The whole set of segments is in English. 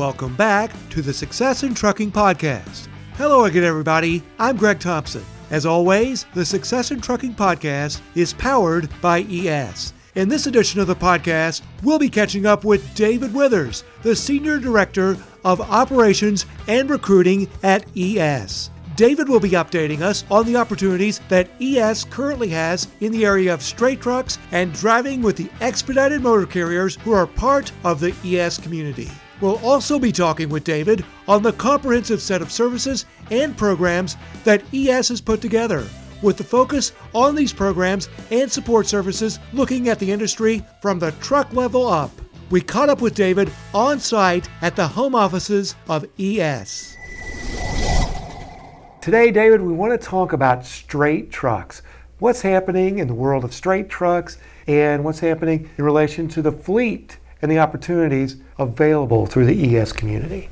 Welcome back to the Success in Trucking Podcast. Hello again, everybody. I'm Greg Thompson. As always, the Success in Trucking Podcast is powered by ES. In this edition of the podcast, we'll be catching up with David Withers, the Senior Director of Operations and Recruiting at ES. David will be updating us on the opportunities that ES currently has in the area of straight trucks and driving with the expedited motor carriers who are part of the ES community. We'll also be talking with David on the comprehensive set of services and programs that ES has put together, with the focus on these programs and support services looking at the industry from the truck level up. We caught up with David on site at the home offices of ES. Today, David, we want to talk about straight trucks. What's happening in the world of straight trucks and what's happening in relation to the fleet and the opportunities available through the ES community.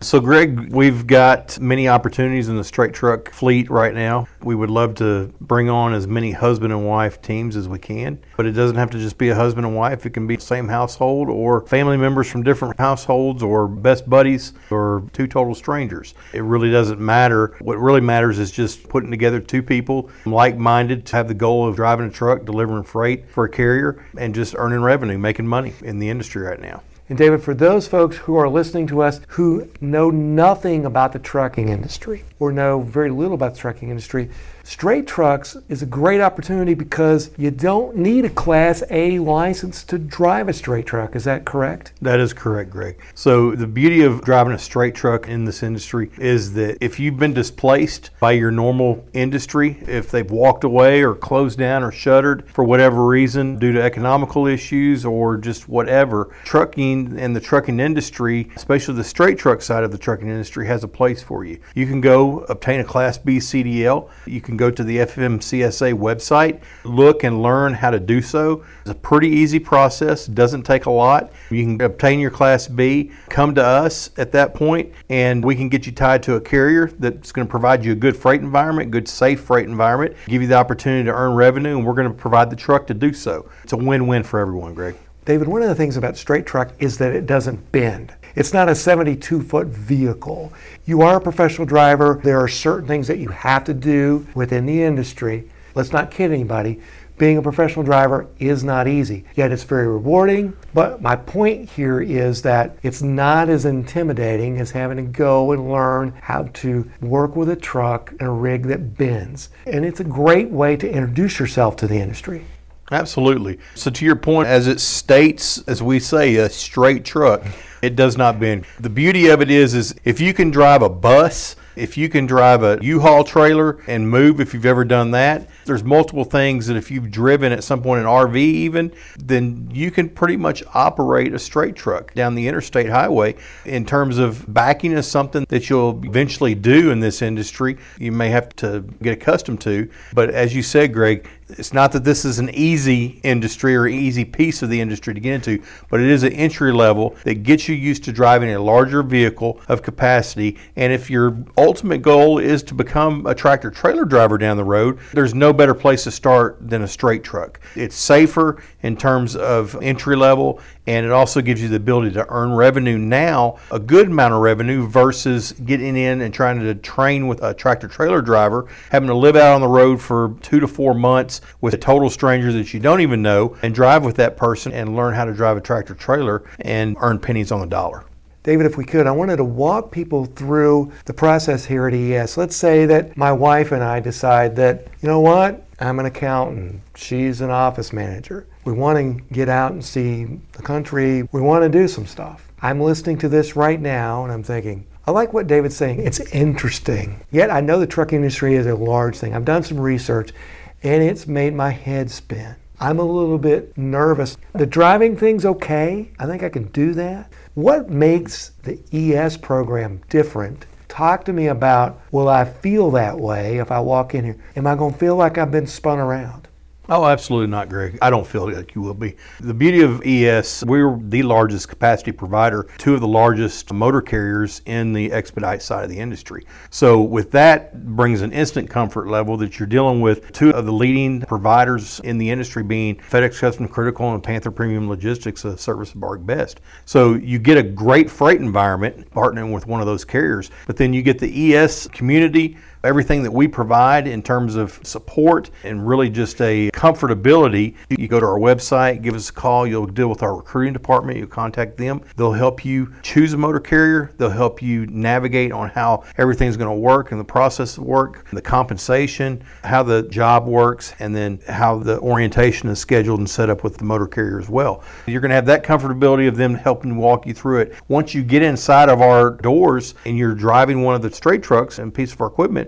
So, Greg, we've got many opportunities in the straight truck fleet right now. We would love to bring on as many husband and wife teams as we can, but it doesn't have to just be a husband and wife. It can be the same household or family members from different households or best buddies or two total strangers. It really doesn't matter. What really matters is just putting together two people like minded to have the goal of driving a truck, delivering freight for a carrier, and just earning revenue, making money in the industry right now. And David, for those folks who are listening to us who know nothing about the trucking industry or know very little about the trucking industry, Straight trucks is a great opportunity because you don't need a Class A license to drive a straight truck. Is that correct? That is correct, Greg. So, the beauty of driving a straight truck in this industry is that if you've been displaced by your normal industry, if they've walked away or closed down or shuttered for whatever reason due to economical issues or just whatever, trucking and the trucking industry, especially the straight truck side of the trucking industry, has a place for you. You can go obtain a Class B CDL. You can go to the FMCSA website, look and learn how to do so. It's a pretty easy process, doesn't take a lot. You can obtain your Class B, come to us at that point, and we can get you tied to a carrier that's going to provide you a good freight environment, good safe freight environment, give you the opportunity to earn revenue, and we're going to provide the truck to do so. It's a win-win for everyone, Greg. David, one of the things about straight truck is that it doesn't bend. It's not a 72 foot vehicle. You are a professional driver. There are certain things that you have to do within the industry. Let's not kid anybody. Being a professional driver is not easy, yet it's very rewarding. But my point here is that it's not as intimidating as having to go and learn how to work with a truck and a rig that bends. And it's a great way to introduce yourself to the industry. Absolutely. So, to your point, as it states, as we say, a straight truck, it does not bend. The beauty of it is, is if you can drive a bus, if you can drive a U-Haul trailer and move, if you've ever done that, there's multiple things that if you've driven at some point an RV even, then you can pretty much operate a straight truck down the interstate highway. In terms of backing is something that you'll eventually do in this industry. You may have to get accustomed to, but as you said, Greg, it's not that this is an easy industry or easy piece of the industry to get into, but it is an entry level that gets you used to driving a larger vehicle of capacity. And if your ultimate goal is to become a tractor trailer driver down the road, there's no better place to start than a straight truck. It's safer in terms of entry level, and it also gives you the ability to earn revenue now, a good amount of revenue, versus getting in and trying to train with a tractor trailer driver, having to live out on the road for two to four months with a total stranger that you don't even know, and drive with that person and learn how to drive a tractor trailer and earn pennies on the dollar. David, if we could, I wanted to walk people through the process here at ES. Let's say that my wife and I decide that, you know what, I'm an accountant, she's an office manager. We want to get out and see the country, we want to do some stuff. I'm listening to this right now and I'm thinking, I like what David's saying. It's interesting. Yet I know the trucking industry is a large thing. I've done some research and it's made my head spin. I'm a little bit nervous. The driving thing's okay. I think I can do that. What makes the ES program different? Talk to me about will I feel that way if I walk in here? Am I going to feel like I've been spun around? Oh, absolutely not, Greg. I don't feel like you will be. The beauty of ES, we're the largest capacity provider, two of the largest motor carriers in the expedite side of the industry. So, with that brings an instant comfort level that you're dealing with two of the leading providers in the industry being FedEx Custom Critical and Panther Premium Logistics, a service of ArcBest. So, you get a great freight environment partnering with one of those carriers, but then you get the ES community everything that we provide in terms of support and really just a comfortability. You go to our website, give us a call, you'll deal with our recruiting department, you contact them. They'll help you choose a motor carrier, they'll help you navigate on how everything's going to work and the process of work, the compensation, how the job works, and then how the orientation is scheduled and set up with the motor carrier as well. You're going to have that comfortability of them helping walk you through it. Once you get inside of our doors and you're driving one of the straight trucks and piece of our equipment,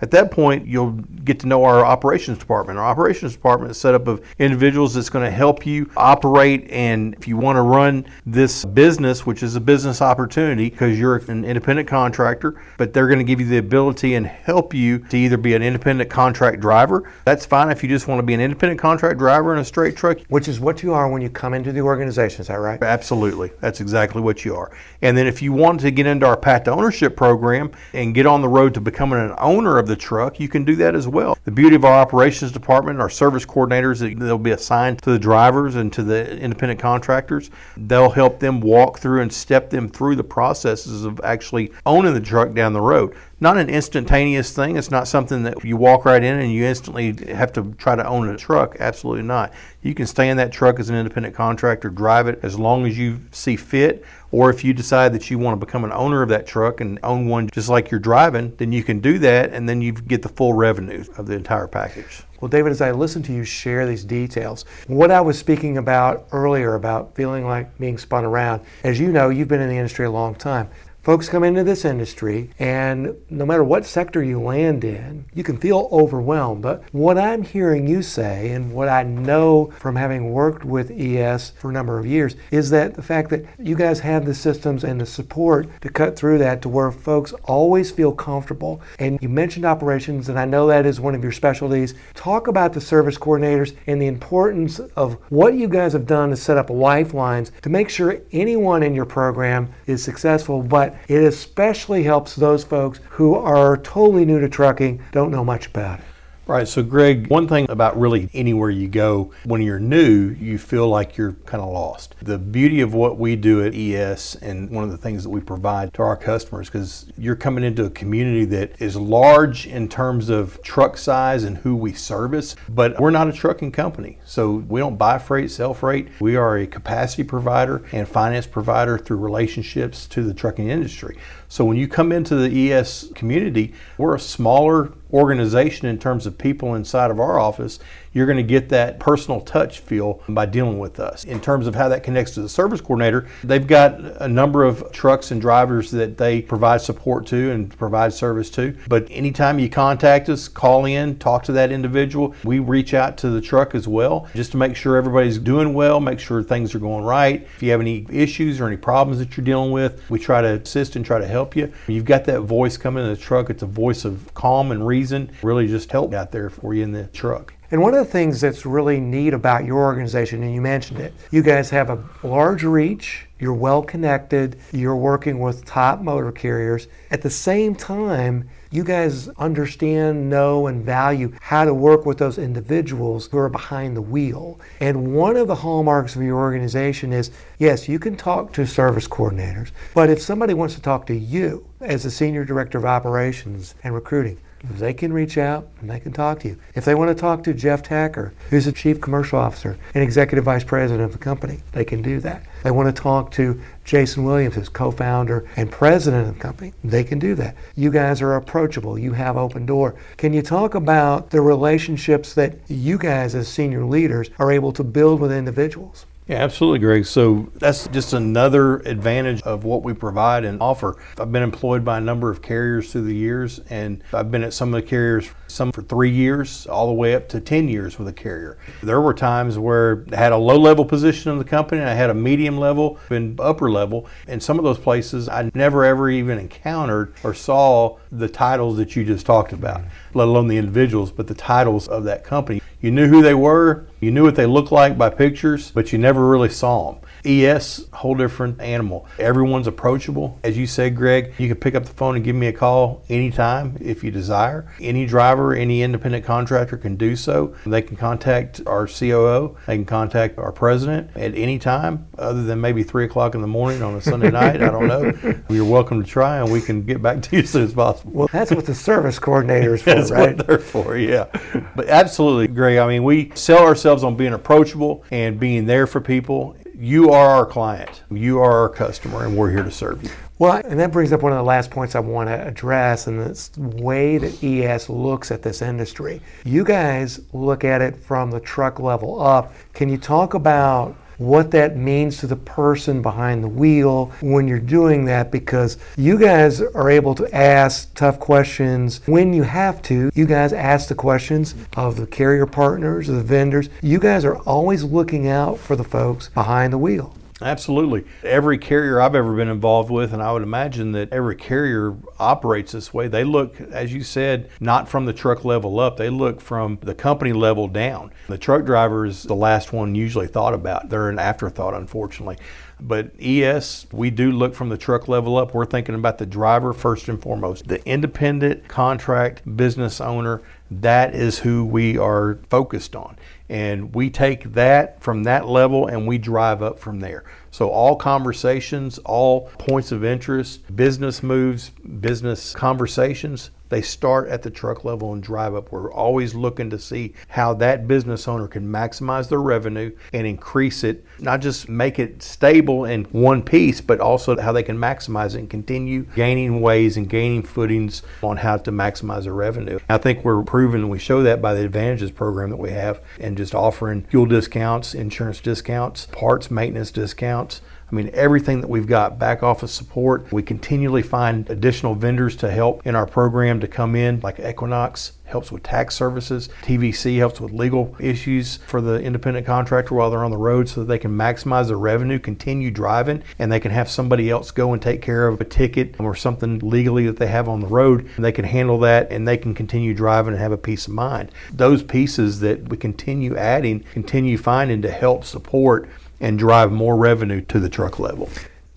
at that point, you'll get to know our operations department. Our operations department is set up of individuals that's going to help you operate. And if you want to run this business, which is a business opportunity because you're an independent contractor, but they're going to give you the ability and help you to either be an independent contract driver. That's fine if you just want to be an independent contract driver in a straight truck. Which is what you are when you come into the organization, is that right? Absolutely. That's exactly what you are. And then if you want to get into our path to ownership program and get on the road to becoming an owner, owner of the truck, you can do that as well. The beauty of our operations department, our service coordinators, they'll be assigned to the drivers and to the independent contractors. They'll help them walk through and step them through the processes of actually owning the truck down the road not an instantaneous thing. It's not something that you walk right in and you instantly have to try to own a truck. Absolutely not. You can stay in that truck as an independent contractor, drive it as long as you see fit, or if you decide that you want to become an owner of that truck and own one just like you're driving, then you can do that and then you get the full revenue of the entire package. Well, David, as I listen to you share these details, what I was speaking about earlier about feeling like being spun around, as you know, you've been in the industry a long time folks come into this industry, and no matter what sector you land in, you can feel overwhelmed. But what I'm hearing you say, and what I know from having worked with ES for a number of years, is that the fact that you guys have the systems and the support to cut through that to where folks always feel comfortable. And you mentioned operations, and I know that is one of your specialties. Talk about the service coordinators and the importance of what you guys have done to set up lifelines to make sure anyone in your program is successful. But it especially helps those folks who are totally new to trucking, don't know much about it. Right. So, Greg, one thing about really anywhere you go, when you're new, you feel like you're kind of lost. The beauty of what we do at ES and one of the things that we provide to our customers, because you're coming into a community that is large in terms of truck size and who we service, but we're not a trucking company. So, we don't buy freight, sell freight. We are a capacity provider and finance provider through relationships to the trucking industry. So, when you come into the ES community, we're a smaller organization in terms of people inside of our office you're going to get that personal touch feel by dealing with us. In terms of how that connects to the service coordinator, they've got a number of trucks and drivers that they provide support to and provide service to. But anytime you contact us, call in, talk to that individual, we reach out to the truck as well just to make sure everybody's doing well, make sure things are going right. If you have any issues or any problems that you're dealing with, we try to assist and try to help you. You've got that voice coming in the truck, it's a voice of calm and reason, really just help out there for you in the truck. And one of the things that's really neat about your organization, and you mentioned it, you guys have a large reach, you're well connected, you're working with top motor carriers. At the same time, you guys understand, know, and value how to work with those individuals who are behind the wheel. And one of the hallmarks of your organization is yes, you can talk to service coordinators, but if somebody wants to talk to you as the Senior Director of Operations and Recruiting, they can reach out and they can talk to you. If they want to talk to Jeff Tacker, who's the Chief Commercial Officer and Executive Vice President of the company, they can do that. They want to talk to Jason Williams, who's co-founder and president of the company, they can do that. You guys are approachable. You have open door. Can you talk about the relationships that you guys as senior leaders are able to build with individuals? Yeah, absolutely, Greg. So that's just another advantage of what we provide and offer. I've been employed by a number of carriers through the years, and I've been at some of the carriers, some for three years, all the way up to 10 years with a carrier. There were times where I had a low level position in the company, I had a medium level and upper level. In some of those places, I never ever even encountered or saw the titles that you just talked about, let alone the individuals, but the titles of that company You knew who they were, you knew what they looked like by pictures, but you never really saw them. ES, whole different animal. Everyone's approachable. As you said, Greg, you can pick up the phone and give me a call anytime if you desire. Any driver, any independent contractor can do so. They can contact our COO, they can contact our president at any time, other than maybe 3 o'clock in the morning on a Sunday night. I don't know. You're welcome to try, and we can get back to you as soon as possible. Well, that's what the service coordinator is for, right? what they're for, yeah. But absolutely, Greg. I mean, we sell ourselves on being approachable and being there for people. You are our client. You are our customer, and we're here to serve you. Well, and that brings up one of the last points I want to address, and this way that ES looks at this industry. You guys look at it from the truck level up. Can you talk about what that means to the person behind the wheel when you're doing that? Because you guys are able to ask tough questions when you have to. You guys ask the questions of the carrier partners, the vendors. You guys are always looking out for the folks behind the wheel. Absolutely. Every carrier I've ever been involved with, and I would imagine that every carrier operates this way, they look, as you said, not from the truck level up, they look from the company level down. The truck driver is the last one usually thought about. They're an afterthought, unfortunately. But ES, we do look from the truck level up. We're thinking about the driver first and foremost. The independent contract business owner, that is who we are focused on. And we take that from that level and we drive up from there. So, all conversations, all points of interest, business moves, business conversations, they start at the truck level and drive up. We're always looking to see how that business owner can maximize their revenue and increase it, not just make it stable in one piece, but also how they can maximize it and continue gaining ways and gaining footings on how to maximize their revenue. I think we're proven we show that by the advantages program that we have and just offering fuel discounts, insurance discounts, parts maintenance discounts. I mean, everything that we've got, back office support. We continually find additional vendors to help in our program to come in, like Equinox helps with tax services. TVC helps with legal issues for the independent contractor while they're on the road so that they can maximize their revenue, continue driving, and they can have somebody else go and take care of a ticket or something legally that they have on the road. And they can handle that and they can continue driving and have a peace of mind. Those pieces that we continue adding, continue finding to help support and drive more revenue to the truck level.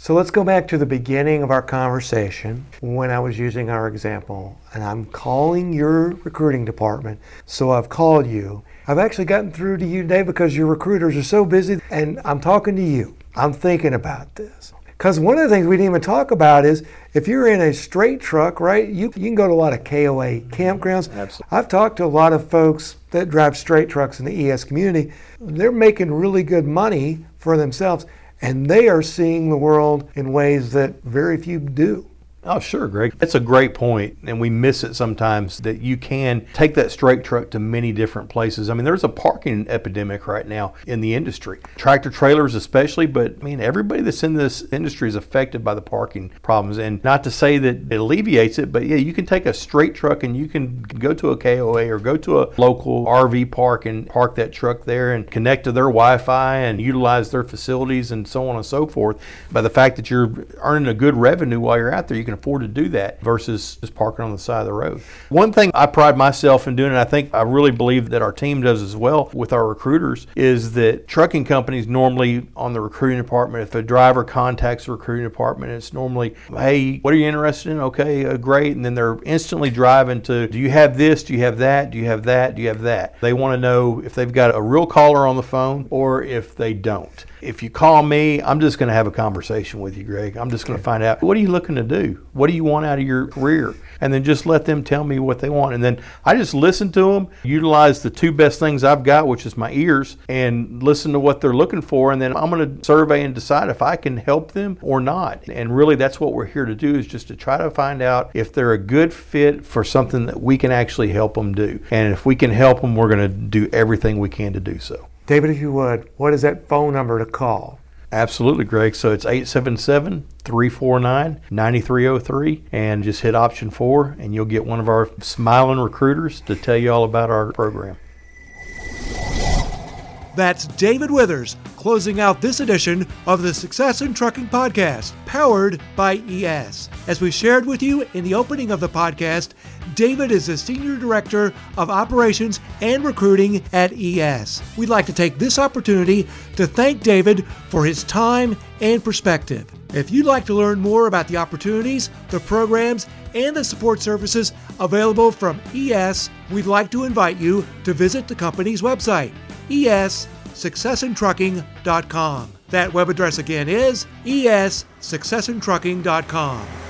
So let's go back to the beginning of our conversation when I was using our example, and I'm calling your recruiting department. So I've called you. I've actually gotten through to you today because your recruiters are so busy, and I'm talking to you. I'm thinking about this. Because one of the things we didn't even talk about is if you're in a straight truck, right, you, you can go to a lot of KOA campgrounds. Absolutely. I've talked to a lot of folks that drive straight trucks in the ES community. They're making really good money for themselves, and they are seeing the world in ways that very few do. Oh, sure, Greg. That's a great point, and we miss it sometimes that you can take that straight truck to many different places. I mean, there's a parking epidemic right now in the industry, tractor trailers especially, but I mean, everybody that's in this industry is affected by the parking problems. And not to say that it alleviates it, but yeah, you can take a straight truck and you can go to a KOA or go to a local RV park and park that truck there and connect to their Wi Fi and utilize their facilities and so on and so forth. By the fact that you're earning a good revenue while you're out there, you can afford to do that versus just parking on the side of the road. One thing I pride myself in doing, and I think I really believe that our team does as well with our recruiters, is that trucking companies normally on the recruiting department, if a driver contacts the recruiting department, it's normally, hey, what are you interested in? Okay, uh, great. And then they're instantly driving to, do you have this? Do you have that? Do you have that? Do you have that? They want to know if they've got a real caller on the phone or if they don't. If you call me, I'm just going to have a conversation with you, Greg. I'm just going to find out what are you looking to do? What do you want out of your career? And then just let them tell me what they want. And then I just listen to them, utilize the two best things I've got, which is my ears, and listen to what they're looking for. And then I'm going to survey and decide if I can help them or not. And really, that's what we're here to do is just to try to find out if they're a good fit for something that we can actually help them do. And if we can help them, we're going to do everything we can to do so. David, if you would, what is that phone number to call? Absolutely, Greg. So it's 877 349 9303 and just hit option four, and you'll get one of our smiling recruiters to tell you all about our program. That's David Withers closing out this edition of the Success in Trucking Podcast, powered by ES. As we shared with you in the opening of the podcast, David is the Senior Director of Operations and Recruiting at ES. We'd like to take this opportunity to thank David for his time and perspective. If you'd like to learn more about the opportunities, the programs, and the support services available from ES, we'd like to invite you to visit the company's website, essuccessintrucking.com. That web address again is essuccessintrucking.com.